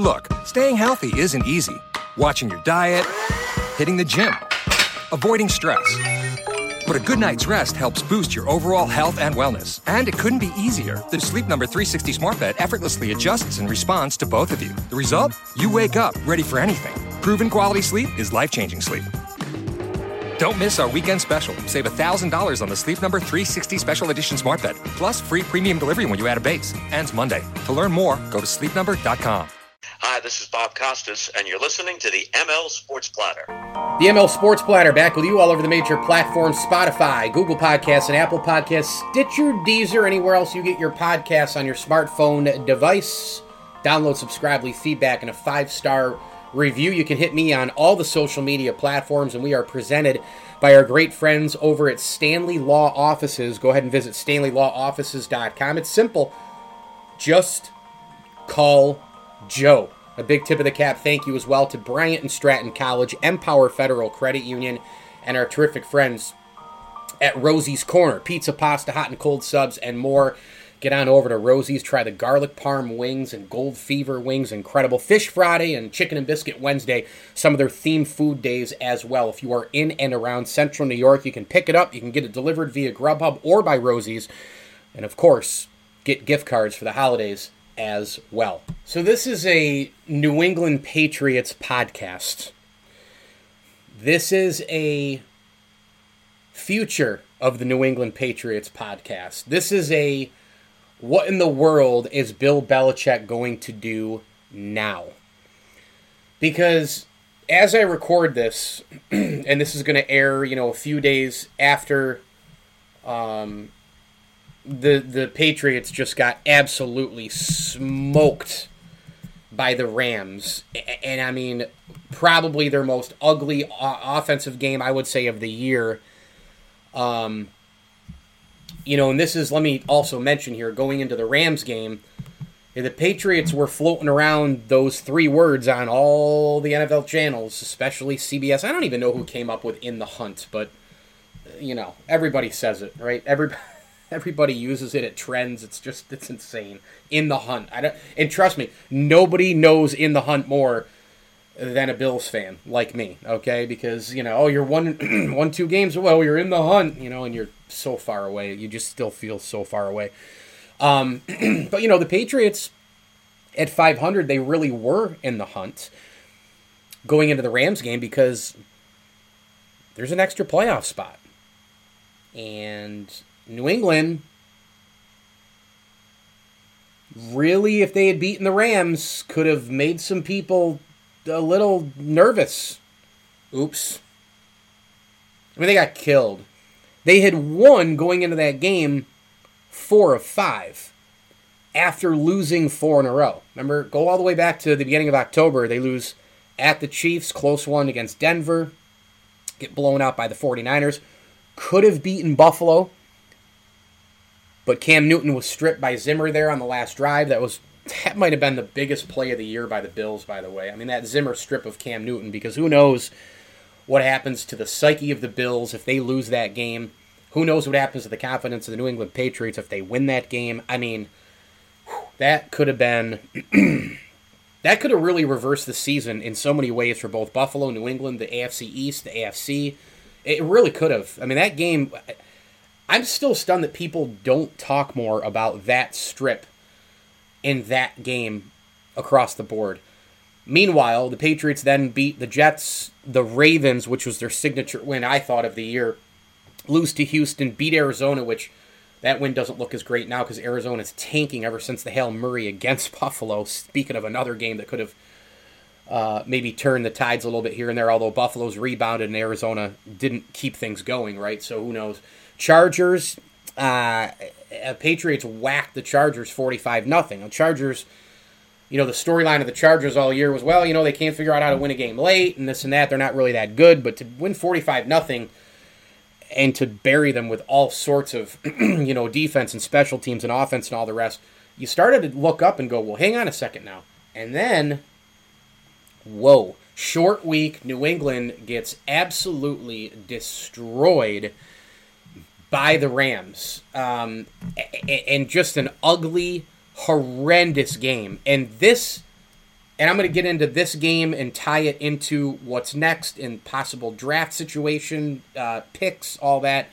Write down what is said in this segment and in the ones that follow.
Look, staying healthy isn't easy. Watching your diet, hitting the gym, avoiding stress. But a good night's rest helps boost your overall health and wellness. And it couldn't be easier. The Sleep Number 360 Smart Bed effortlessly adjusts in response to both of you. The result? You wake up ready for anything. Proven quality sleep is life changing sleep. Don't miss our weekend special. Save $1,000 on the Sleep Number 360 Special Edition Smart Bed, plus free premium delivery when you add a base. Ends Monday. To learn more, go to sleepnumber.com. Hi, this is Bob Costas, and you're listening to the ML Sports Platter. The ML Sports Platter back with you all over the major platforms Spotify, Google Podcasts, and Apple Podcasts, Stitcher, Deezer, anywhere else you get your podcasts on your smartphone device. Download, subscribe, leave feedback, and a five star review. You can hit me on all the social media platforms, and we are presented by our great friends over at Stanley Law Offices. Go ahead and visit StanleyLawOffices.com. It's simple. Just call Joe. A big tip of the cap thank you as well to Bryant and Stratton College, Empower Federal Credit Union, and our terrific friends at Rosie's Corner. Pizza, pasta, hot and cold subs, and more. Get on over to Rosie's, try the garlic parm wings and gold fever wings, incredible. Fish Friday and chicken and biscuit Wednesday, some of their themed food days as well. If you are in and around central New York, you can pick it up. You can get it delivered via Grubhub or by Rosie's. And of course, get gift cards for the holidays as well. So, this is a New England Patriots podcast. This is a future of the New England Patriots podcast. This is a what in the world is Bill Belichick going to do now? Because as I record this, and this is going to air, you know, a few days after um, the the Patriots just got absolutely smoked by the Rams, and I mean, probably their most ugly offensive game I would say of the year. Um, you know, and this is let me also mention here going into the Rams game, the Patriots were floating around those three words on all the NFL channels, especially CBS. I don't even know who came up with "in the hunt," but you know, everybody says it, right? Everybody. Everybody uses it. It trends. It's just it's insane. In the hunt. I don't, and trust me, nobody knows in the hunt more than a Bills fan like me. Okay, because you know, oh, you're one one two games. Oh, you're in the hunt. You know, and you're so far away. You just still feel so far away. Um, but you know, the Patriots at 500, they really were in the hunt going into the Rams game because there's an extra playoff spot. And New England, really, if they had beaten the Rams, could have made some people a little nervous. Oops. I mean, they got killed. They had won going into that game four of five after losing four in a row. Remember, go all the way back to the beginning of October. They lose at the Chiefs, close one against Denver, get blown out by the 49ers. Could have beaten Buffalo but Cam Newton was stripped by Zimmer there on the last drive. That was that might have been the biggest play of the year by the Bills, by the way. I mean that Zimmer strip of Cam Newton because who knows what happens to the psyche of the Bills if they lose that game. Who knows what happens to the confidence of the New England Patriots if they win that game? I mean, that could have been that could have really reversed the season in so many ways for both Buffalo, New England, the AFC East, the AFC. It really could have. I mean, that game I'm still stunned that people don't talk more about that strip in that game across the board. Meanwhile, the Patriots then beat the Jets, the Ravens, which was their signature win, I thought, of the year, lose to Houston, beat Arizona, which that win doesn't look as great now because Arizona is tanking ever since the Hail Murray against Buffalo. Speaking of another game that could have uh, maybe turn the tides a little bit here and there, although Buffalo's rebounded and Arizona didn't keep things going, right? So who knows? Chargers, uh, uh, Patriots whacked the Chargers 45 nothing. The Chargers, you know, the storyline of the Chargers all year was, well, you know, they can't figure out how to win a game late and this and that. They're not really that good, but to win 45 nothing and to bury them with all sorts of, you know, defense and special teams and offense and all the rest, you started to look up and go, well, hang on a second now. And then, whoa, short week, New England gets absolutely destroyed – by the Rams, um, and just an ugly, horrendous game. And this, And I'm going to get into this game and tie it into what's next in possible draft situation, uh, picks, all that.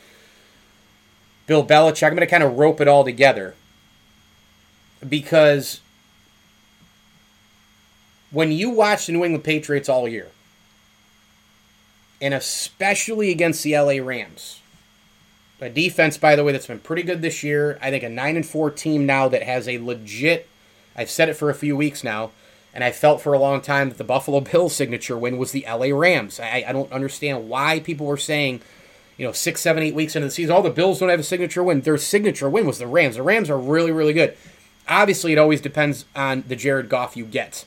Bill Belichick. I'm going to kind of rope it all together because when you watch the New England Patriots all year, and especially against the LA Rams, a defense, by the way, that's been pretty good this year. I think a nine and four team now that has a legit. I've said it for a few weeks now, and I felt for a long time that the Buffalo Bills signature win was the LA Rams. I, I don't understand why people were saying, you know, six, seven, eight weeks into the season, all oh, the Bills don't have a signature win. Their signature win was the Rams. The Rams are really, really good. Obviously, it always depends on the Jared Goff you get.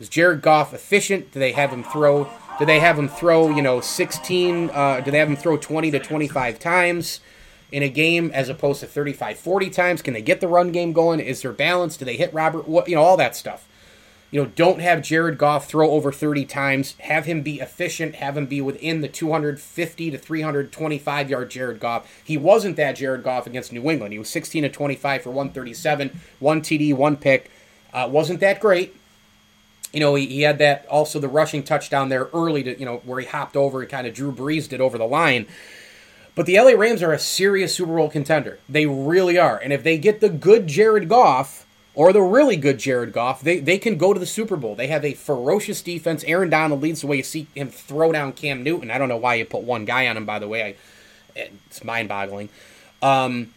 Is Jared Goff efficient? Do they have him throw do they have him throw, you know, 16? Uh, do they have him throw 20 to 25 times in a game as opposed to 35, 40 times? Can they get the run game going? Is there balance? Do they hit Robert? What you know, all that stuff. You know, don't have Jared Goff throw over 30 times. Have him be efficient. Have him be within the 250 to 325 yard Jared Goff. He wasn't that Jared Goff against New England. He was 16 to 25 for 137, one TD, one pick. Uh, wasn't that great you know, he, he had that also the rushing touchdown there early to, you know, where he hopped over and kind of Drew Brees it over the line. But the LA Rams are a serious Super Bowl contender. They really are. And if they get the good Jared Goff or the really good Jared Goff, they, they can go to the Super Bowl. They have a ferocious defense. Aaron Donald leads the way. You see him throw down Cam Newton. I don't know why you put one guy on him, by the way. I, it's mind boggling. Um,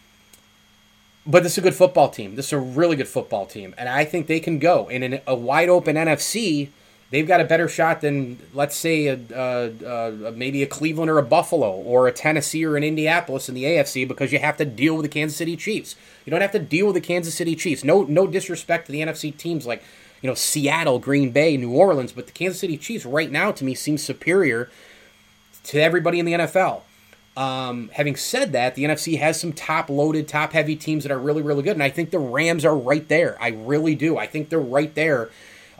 but this is a good football team. This is a really good football team, and I think they can go. And in a wide open NFC, they've got a better shot than let's say a, a, a, maybe a Cleveland or a Buffalo or a Tennessee or an Indianapolis in the AFC because you have to deal with the Kansas City Chiefs. You don't have to deal with the Kansas City Chiefs. No, no disrespect to the NFC teams like you know Seattle, Green Bay, New Orleans, but the Kansas City Chiefs right now to me seems superior to everybody in the NFL. Um, having said that, the NFC has some top loaded, top heavy teams that are really, really good. And I think the Rams are right there. I really do. I think they're right there.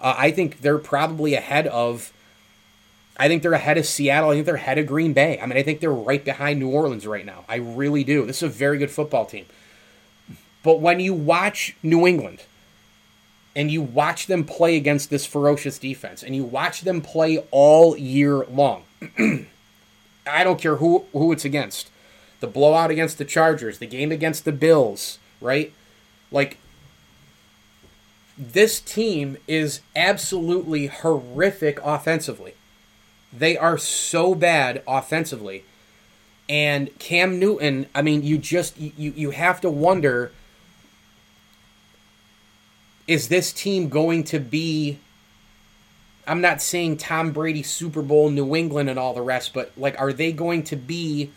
Uh, I think they're probably ahead of. I think they're ahead of Seattle. I think they're ahead of Green Bay. I mean, I think they're right behind New Orleans right now. I really do. This is a very good football team. But when you watch New England and you watch them play against this ferocious defense and you watch them play all year long, I don't care who who it's against. The blowout against the Chargers, the game against the Bills, right? Like this team is absolutely horrific offensively. They are so bad offensively. And Cam Newton, I mean, you just you you have to wonder is this team going to be I'm not saying Tom Brady, Super Bowl, New England, and all the rest, but like, are they going to be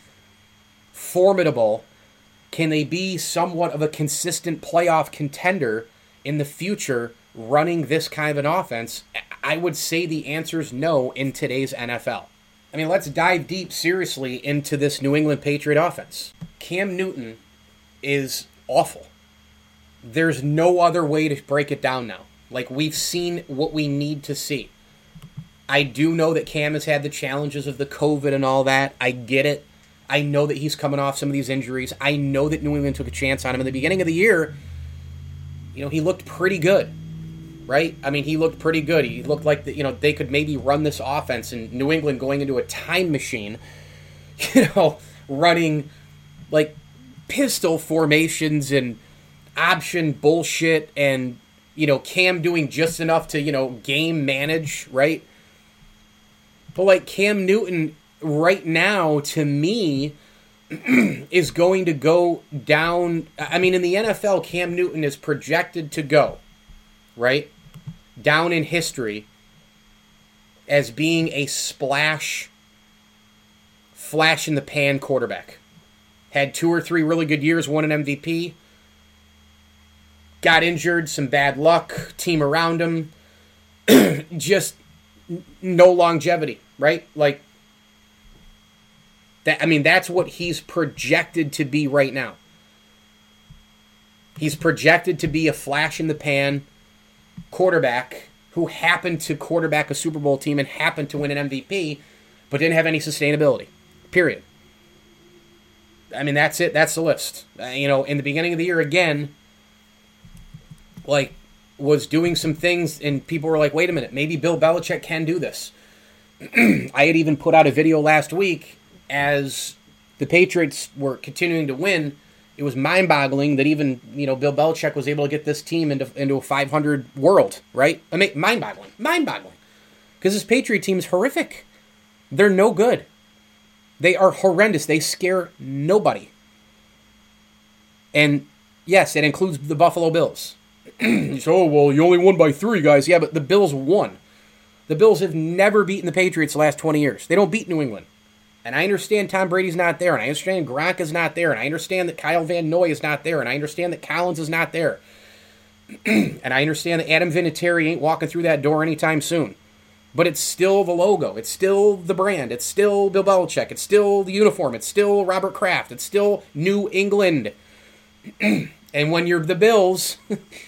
formidable? Can they be somewhat of a consistent playoff contender in the future running this kind of an offense? I would say the answer is no in today's NFL. I mean, let's dive deep seriously into this New England Patriot offense. Cam Newton is awful. There's no other way to break it down now. Like, we've seen what we need to see. I do know that Cam has had the challenges of the COVID and all that. I get it. I know that he's coming off some of these injuries. I know that New England took a chance on him in the beginning of the year. You know, he looked pretty good, right? I mean, he looked pretty good. He looked like that. You know, they could maybe run this offense, and New England going into a time machine. You know, running like pistol formations and option bullshit, and you know, Cam doing just enough to you know game manage, right? But like Cam Newton right now, to me, is going to go down. I mean, in the NFL, Cam Newton is projected to go, right? Down in history as being a splash, flash in the pan quarterback. Had two or three really good years, won an MVP. Got injured, some bad luck, team around him. Just no longevity right? Like that I mean that's what he's projected to be right now. He's projected to be a flash in the pan quarterback who happened to quarterback a Super Bowl team and happened to win an MVP but didn't have any sustainability. Period. I mean that's it. That's the list. Uh, you know, in the beginning of the year again like was doing some things, and people were like, wait a minute, maybe Bill Belichick can do this. I had even put out a video last week as the Patriots were continuing to win. It was mind-boggling that even you know Bill Belichick was able to get this team into into a 500 world, right? I mean, mind-boggling, mind-boggling, because this Patriot team is horrific. They're no good. They are horrendous. They scare nobody. And yes, it includes the Buffalo Bills. so, well, you only won by three, guys. Yeah, but the Bills won. The Bills have never beaten the Patriots the last 20 years. They don't beat New England. And I understand Tom Brady's not there, and I understand Gronk is not there, and I understand that Kyle Van Noy is not there, and I understand that Collins is not there. and I understand that Adam Vinatieri ain't walking through that door anytime soon. But it's still the logo. It's still the brand. It's still Bill Belichick. It's still the uniform. It's still Robert Kraft. It's still New England. and when you're the Bills,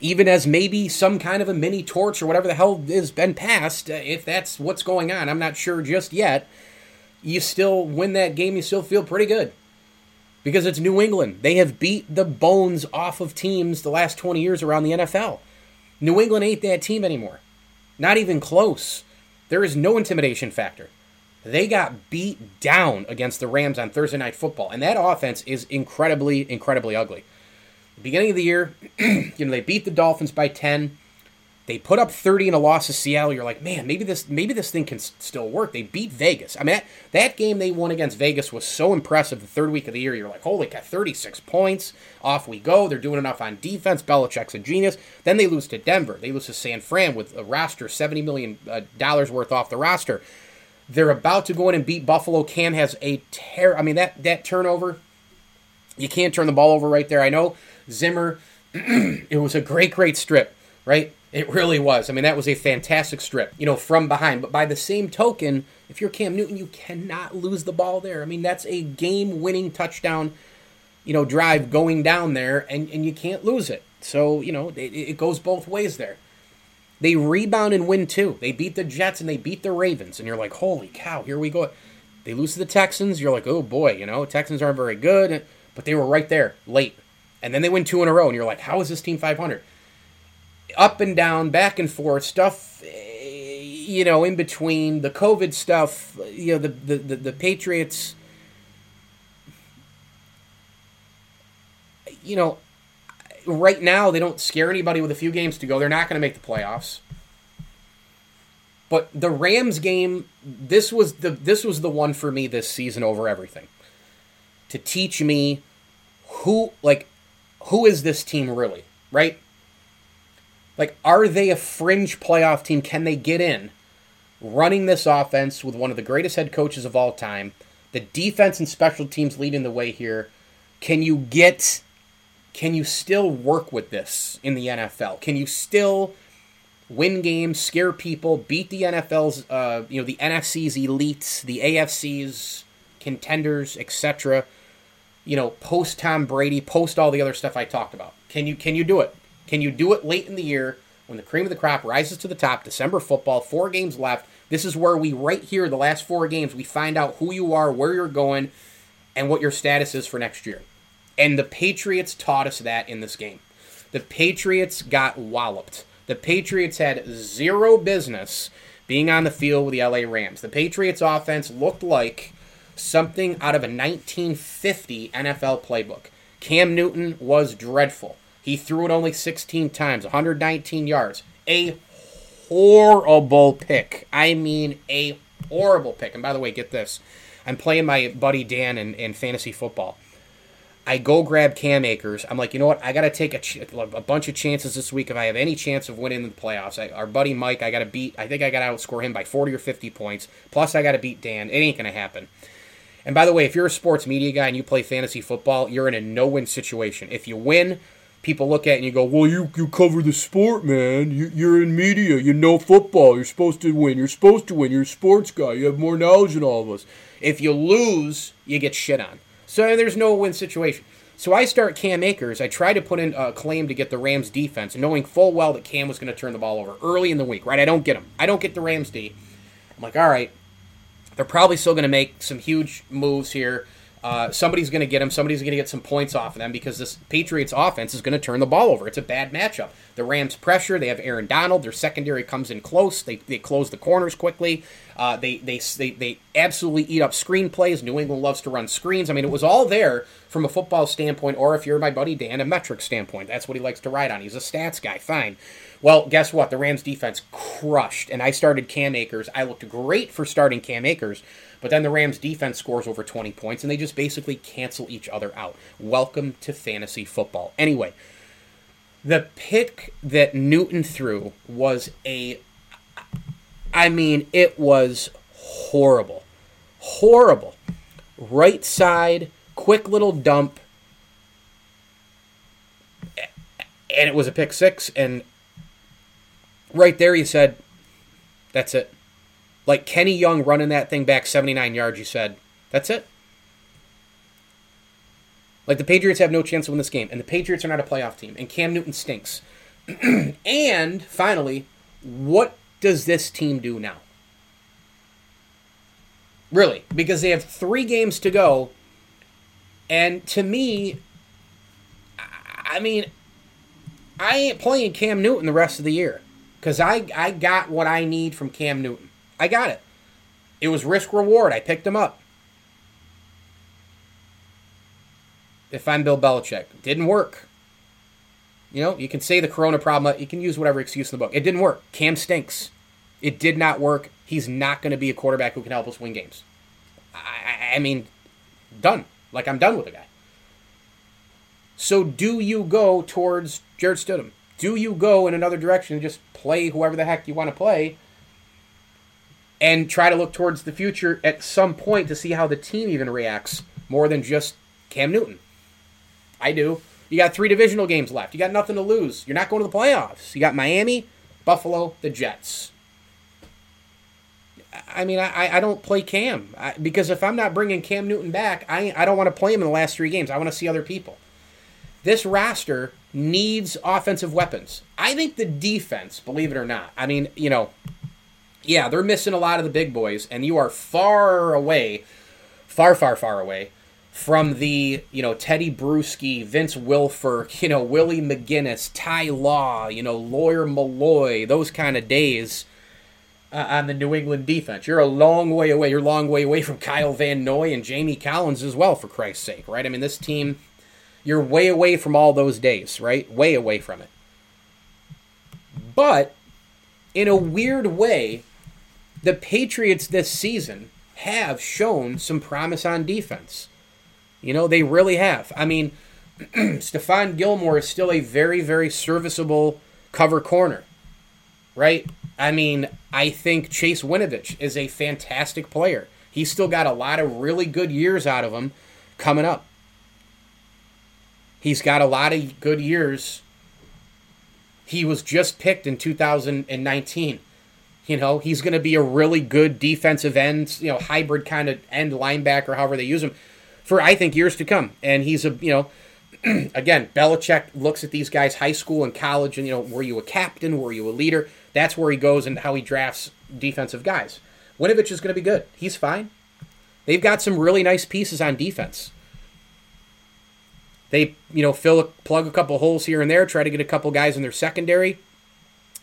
even as maybe some kind of a mini torch or whatever the hell has been passed, uh, if that's what's going on, I'm not sure just yet. You still win that game, you still feel pretty good. Because it's New England. They have beat the bones off of teams the last 20 years around the NFL. New England ain't that team anymore. Not even close. There is no intimidation factor. They got beat down against the Rams on Thursday Night Football, and that offense is incredibly, incredibly ugly beginning of the year, you know, they beat the Dolphins by 10. They put up 30 in a loss to Seattle. You're like, man, maybe this maybe this thing can still work. They beat Vegas. I mean, that, that game they won against Vegas was so impressive. The third week of the year, you're like, holy cow, 36 points. Off we go. They're doing enough on defense. Belichick's a genius. Then they lose to Denver. They lose to San Fran with a roster $70 million uh, worth off the roster. They're about to go in and beat Buffalo. Cam has a tear. I mean, that, that turnover, you can't turn the ball over right there. I know Zimmer. it was a great, great strip, right? It really was. I mean, that was a fantastic strip, you know, from behind. But by the same token, if you're Cam Newton, you cannot lose the ball there. I mean, that's a game winning touchdown, you know, drive going down there, and, and you can't lose it. So, you know, it, it goes both ways there. They rebound and win too. They beat the Jets and they beat the Ravens, and you're like, holy cow, here we go. They lose to the Texans. You're like, oh boy, you know, Texans aren't very good, but they were right there late and then they win two in a row, and you're like, how is this team 500? Up and down, back and forth, stuff, eh, you know, in between the COVID stuff, you know, the the, the, the Patriots, you know, right now they don't scare anybody with a few games to go. They're not going to make the playoffs. But the Rams game, this was the this was the one for me this season over everything. To teach me who like who is this team really, right? Like, are they a fringe playoff team? Can they get in running this offense with one of the greatest head coaches of all time? The defense and special teams leading the way here. Can you get, can you still work with this in the NFL? Can you still win games, scare people, beat the NFL's, uh, you know, the NFC's elites, the AFC's contenders, etc.? You know, post Tom Brady, post all the other stuff I talked about. Can you can you do it? Can you do it late in the year when the cream of the crop rises to the top? December football, four games left. This is where we right here, the last four games, we find out who you are, where you're going, and what your status is for next year. And the Patriots taught us that in this game. The Patriots got walloped. The Patriots had zero business being on the field with the LA Rams. The Patriots offense looked like something out of a 1950 NFL playbook. Cam Newton was dreadful. He threw it only 16 times, 119 yards. A horrible pick. I mean, a horrible pick. And by the way, get this. I'm playing my buddy Dan in, in fantasy football. I go grab Cam Akers. I'm like, you know what? I got to take a, ch- a bunch of chances this week if I have any chance of winning the playoffs. I, our buddy Mike, I got to beat. I think I got to outscore him by 40 or 50 points. Plus, I got to beat Dan. It ain't going to happen. And by the way, if you're a sports media guy and you play fantasy football, you're in a no-win situation. If you win, people look at it and you go, "Well, you you cover the sport, man. You, you're in media. You know football. You're supposed to win. You're supposed to win. You're a sports guy. You have more knowledge than all of us." If you lose, you get shit on. So there's no win situation. So I start Cam Akers. I try to put in a claim to get the Rams defense, knowing full well that Cam was going to turn the ball over early in the week. Right? I don't get him. I don't get the Rams D. I'm like, all right, they're probably still going to make some huge moves here. Uh, somebody's going to get them. Somebody's going to get some points off of them because this Patriots offense is going to turn the ball over. It's a bad matchup. The Rams pressure. They have Aaron Donald. Their secondary comes in close. They, they close the corners quickly. Uh, they, they, they, they absolutely eat up screenplays. New England loves to run screens. I mean, it was all there from a football standpoint, or if you're my buddy Dan, a metric standpoint. That's what he likes to ride on. He's a stats guy. Fine. Well, guess what? The Rams defense crushed, and I started Cam Akers. I looked great for starting Cam Akers but then the Rams defense scores over 20 points and they just basically cancel each other out. Welcome to fantasy football. Anyway, the pick that Newton threw was a I mean, it was horrible. Horrible. Right side, quick little dump. And it was a pick six. And right there, he said, That's it. Like Kenny Young running that thing back 79 yards, you said, that's it. Like the Patriots have no chance to win this game, and the Patriots are not a playoff team, and Cam Newton stinks. and finally, what does this team do now? Really, because they have three games to go, and to me, I mean, I ain't playing Cam Newton the rest of the year because I I got what I need from Cam Newton. I got it. It was risk reward. I picked him up. If I'm Bill Belichick, didn't work. You know, you can say the corona problem, you can use whatever excuse in the book. It didn't work. Cam stinks. It did not work. He's not going to be a quarterback who can help us win games. I, I mean, done. Like, I'm done with the guy. So, do you go towards Jarrett Stidham? Do you go in another direction and just play whoever the heck you want to play and try to look towards the future at some point to see how the team even reacts more than just Cam Newton. I do. You got three divisional games left. You got nothing to lose. You're not going to the playoffs. You got Miami, Buffalo, the Jets. I mean, I, I don't play Cam I, because if I'm not bringing Cam Newton back, I, I don't want to play him in the last three games. I want to see other people. This roster needs offensive weapons. I think the defense, believe it or not, I mean, you know, yeah, they're missing a lot of the big boys, and you are far away, far, far, far away from the, you know, Teddy Bruschi, Vince Wilfork, you know, Willie McGinest, Ty Law, you know, Lawyer Milloy, those kind of days uh, on the New England defense. You're a long way away. You're a long way away from Kyle Van Noy and Jamie Collins as well, for Christ's sake, right? I mean, this team, you're way away from all those days, right? Way away from it. But in a weird way, the Patriots this season have shown some promise on defense. You know, they really have. I mean, Stephon Gilmore is still a very, very serviceable cover corner, right? I mean, I think Chase Winovich is a fantastic player. He's still got a lot of really good years out of him coming up. He's got a lot of good years. He was just picked in 2019 you know, he's going to be a really good defensive end, you know, hybrid kind of end linebacker, however they use him, for I think years to come. And he's a, you know, again, Belichick looks at these guys, high school and college, and you know, were you a captain? Were you a leader? That's where he goes and how he drafts defensive guys. Winovich is going to be good. He's fine. They've got some really nice pieces on defense. They, you know, fill a, plug a couple holes here and there, try to get a couple guys in their secondary,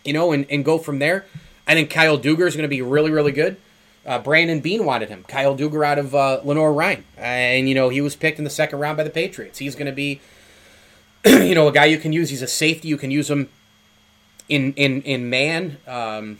you know, and, and go from there. I think Kyle Dugger is going to be really, really good. Uh, Brandon Beane wanted him. Kyle Dugger out of uh, Lenoir-Rhyne. And, you know, he was picked in the second round by the Patriots. He's going to be, you know, a guy you can use. He's a safety. You can use him in in in man, um,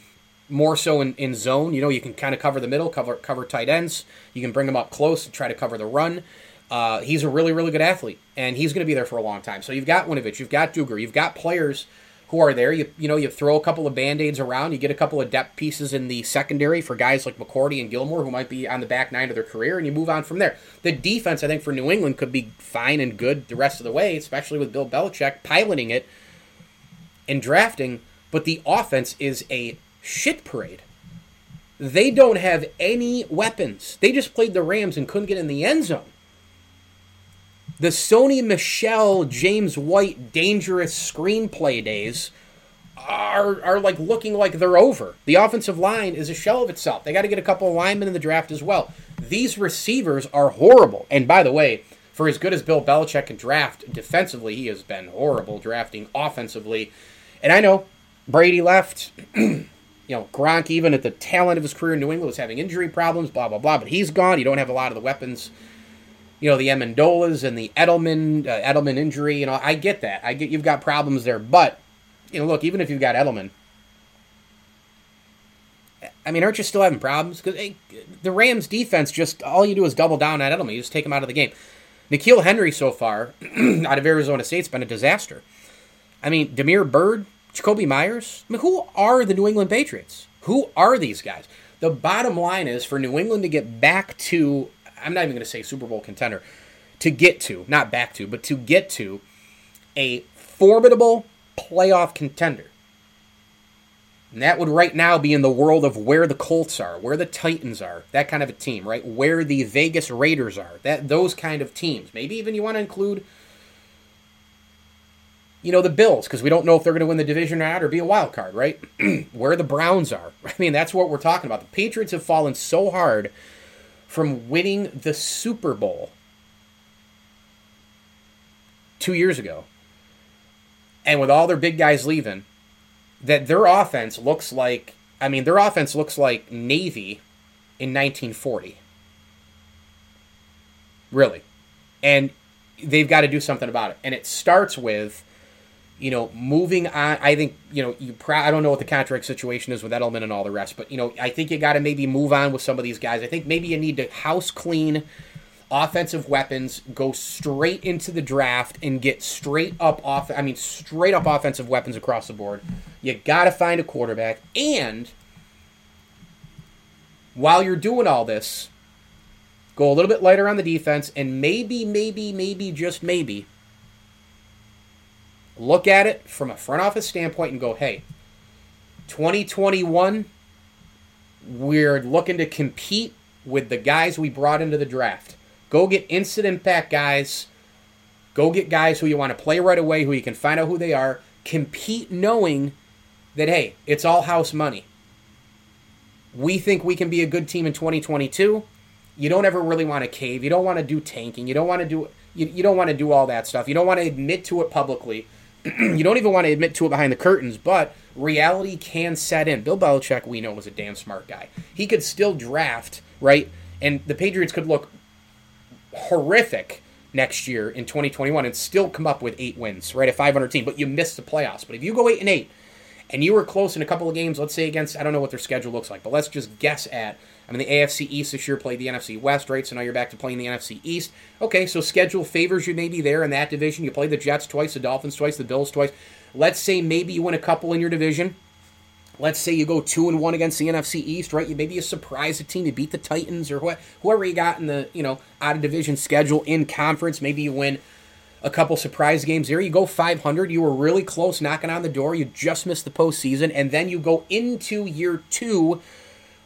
more so in, in zone. You know, you can kind of cover the middle, cover cover tight ends. You can bring him up close and try to cover the run. Uh, he's a really, really good athlete, and he's going to be there for a long time. So you've got Winovich, you've got Dugger, you've got players – who are there. You you know you throw a couple of band aids around. You get a couple of depth pieces in the secondary for guys like McCourty and Gilmore who might be on the back nine of their career, and you move on from there. The defense, I think, for New England could be fine and good the rest of the way, especially with Bill Belichick piloting it and drafting. But the offense is a shit parade. They don't have any weapons. They just played the Rams and couldn't get in the end zone the Sony Michel James White dangerous screenplay days are are like looking like they're over. The offensive line is a shell of itself. They got to get a couple of linemen in the draft as well. these receivers are horrible. And by the way, for as good as Bill Belichick can draft defensively, he has been horrible drafting offensively. And I know Brady left. you know, Gronk, even at the tail end of his career in New England, was having injury problems, blah, blah, blah. But he's gone. You don't have a lot of the weapons. You know, the Amendolas and the Edelman, uh, Edelman injury. You know, I get that. I get you've got problems there. But, you know, look, even if you've got Edelman, I mean, aren't you still having problems? Because hey, the Rams defense just, all you do is double down on Edelman. You just take him out of the game. N'Keal Harry so far out of Arizona State's been a disaster. I mean, Damiere Byrd, Jakobi Meyers. I mean, who are the New England Patriots? Who are these guys? The bottom line is for New England to get back to, I'm not even going to say Super Bowl contender, to get to, not back to, but to get to a formidable playoff contender. And that would right now be in the world of where the Colts are, where the Titans are, that kind of a team, right? Where the Vegas Raiders are, that those kind of teams. Maybe even you want to include, you know, the Bills because we don't know if they're going to win the division or not or be a wild card, right? where the Browns are. I mean, that's what we're talking about. The Patriots have fallen so hard from winning the Super Bowl two years ago, and with all their big guys leaving that their offense looks like I mean their offense looks like Navy in 1940. Really. And they've got to do something about it. And it starts with you know, moving on. I think you know you. Pro- I don't know what the contract situation is with Edelman and all the rest, but you know, I think you got to maybe move on with some of these guys. I think maybe you need to house clean offensive weapons, go straight into the draft and get straight up off I mean straight up offensive weapons across the board. You got to find a quarterback and while you're doing all this, go a little bit lighter on the defense and maybe maybe maybe just maybe look at it from a front office standpoint and go, "Hey, 2021 we're looking to compete with the guys we brought into the draft. Go get instant impact guys. Go get guys who you want to play right away, who you can find out who they are. Compete knowing that, hey, it's all house money. We think we can be a good team in 2022. You don't ever really want to cave. You don't want to do tanking. You don't want to do you, you don't want to do all that stuff. You don't want to admit to it publicly. you don't even want to admit to it behind the curtains, but reality can set in. Bill Belichick, we know, was a damn smart guy. He could still draft, right? And the Patriots could look horrific next year in 2021 and still come up with eight wins, right? A 500 team, but you missed the playoffs. But if you go eight and eight, and you were close in a couple of games, let's say against I don't know what their schedule looks like, but let's just guess at. I mean, the AFC East this year played the NFC West, right? So now you're back to playing the NFC East. Okay, so schedule favors you maybe there in that division. You play the Jets twice, the Dolphins twice, the Bills twice. Let's say maybe you win a couple in your division let's say you go two and one against the NFC East, right? You maybe a surprise a team, you beat the Titans or wh- whoever you got in the you know out of division schedule in conference. Maybe you win a couple surprise games there. You go 500. You were really close, knocking on the door. You just missed the postseason, and then you go into year two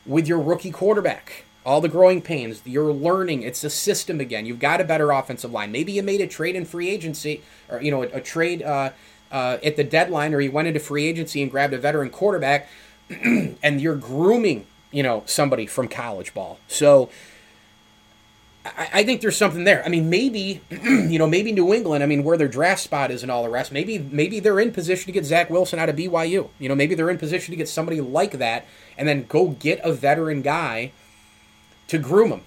with your rookie quarterback. All the growing pains, you're learning. It's a system again. You've got a better offensive line. Maybe you made a trade in free agency, or you know, a, a trade. Uh, uh, at the deadline, or you went into free agency and grabbed a veteran quarterback, and you're grooming, you know, somebody from college ball. So I, I think there's something there. I mean, maybe, you know, maybe New England. I mean, where their draft spot is and all the rest. Maybe, maybe they're in position to get Zach Wilson out of BYU. You know, maybe they're in position to get somebody like that, and then go get a veteran guy to groom him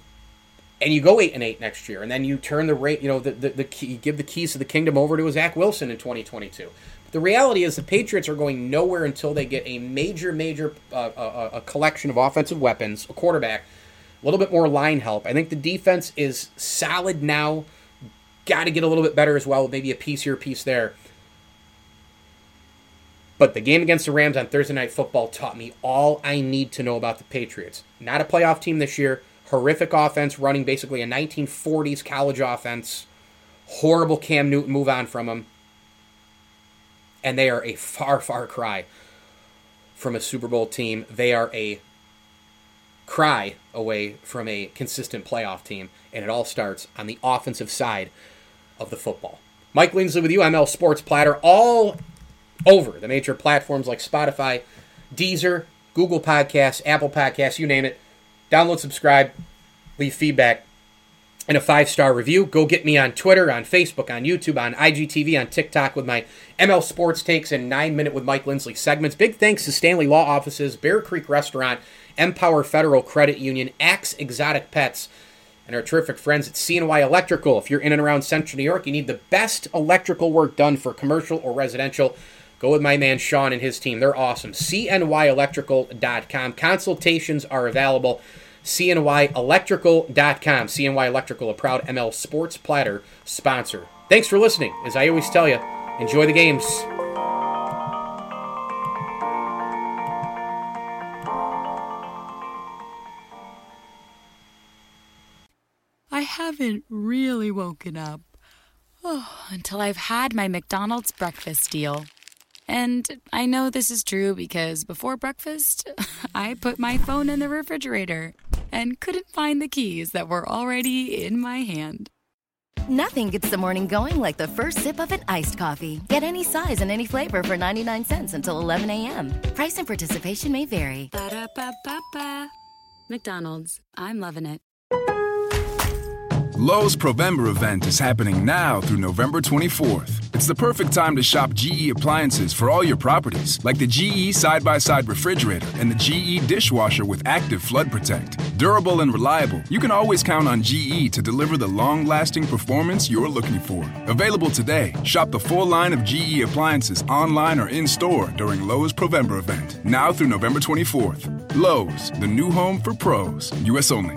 and you go eight and eight next year, and then you turn the rate, you know, the the, the key, give the keys to the kingdom over to Zach Wilson in 2022. But the reality is the Patriots are going nowhere until they get a major, major uh, a, a collection of offensive weapons, a quarterback, a little bit more line help. I think the defense is solid now. Got to get a little bit better as well, maybe a piece here, piece there. But the game against the Rams on Thursday Night Football taught me all I need to know about the Patriots. Not a playoff team this year horrific offense, running basically a 1940s college offense. Horrible Cam Newton move on from him. And they are a far, far cry from a Super Bowl team. They are a cry away from a consistent playoff team. And it all starts on the offensive side of the football. Mike Lindsley with you, ML Sports Platter, all over the major platforms like Spotify, Deezer, Google Podcasts, Apple Podcasts, you name it. Download, subscribe. leave feedback and a five star review. Go get me on Twitter, on Facebook, on YouTube, on IGTV, on TikTok with my ML Sports Takes and Nine Minute with Mike Lindsley segments. Big thanks to Stanley Law Offices, Bear Creek Restaurant, Empower Federal Credit Union, Axe Exotic Pets, and our terrific friends at CNY Electrical. If you're in and around Central New York, you need the best electrical work done for commercial or residential. Go with my man Sean and his team. They're awesome. CNYElectrical.com. Consultations are available. CNYElectrical.com. CNY Electrical, a proud ML Sports Platter sponsor. Thanks for listening. As I always tell you, enjoy the games. I haven't really woken up. Oh, until I've had my McDonald's breakfast deal. And I know this is true because before breakfast, I put my phone in the refrigerator and couldn't find the keys that were already in my hand. Nothing gets the morning going like the first sip of an iced coffee. Get any size and any flavor for 99 cents until 11 a.m. Price and participation may vary. Ba-da-ba-ba-ba. McDonald's. I'm loving it. Lowe's Provember event is happening now through November 24th. It's the perfect time to shop GE appliances for all your properties, like the GE side by side refrigerator and the GE dishwasher with active flood protect. Durable and reliable, you can always count on GE to deliver the long lasting performance you're looking for. Available today, shop the full line of GE appliances online or in store during Lowe's Provember event, now through November 24th. Lowe's, the new home for pros, U.S. only.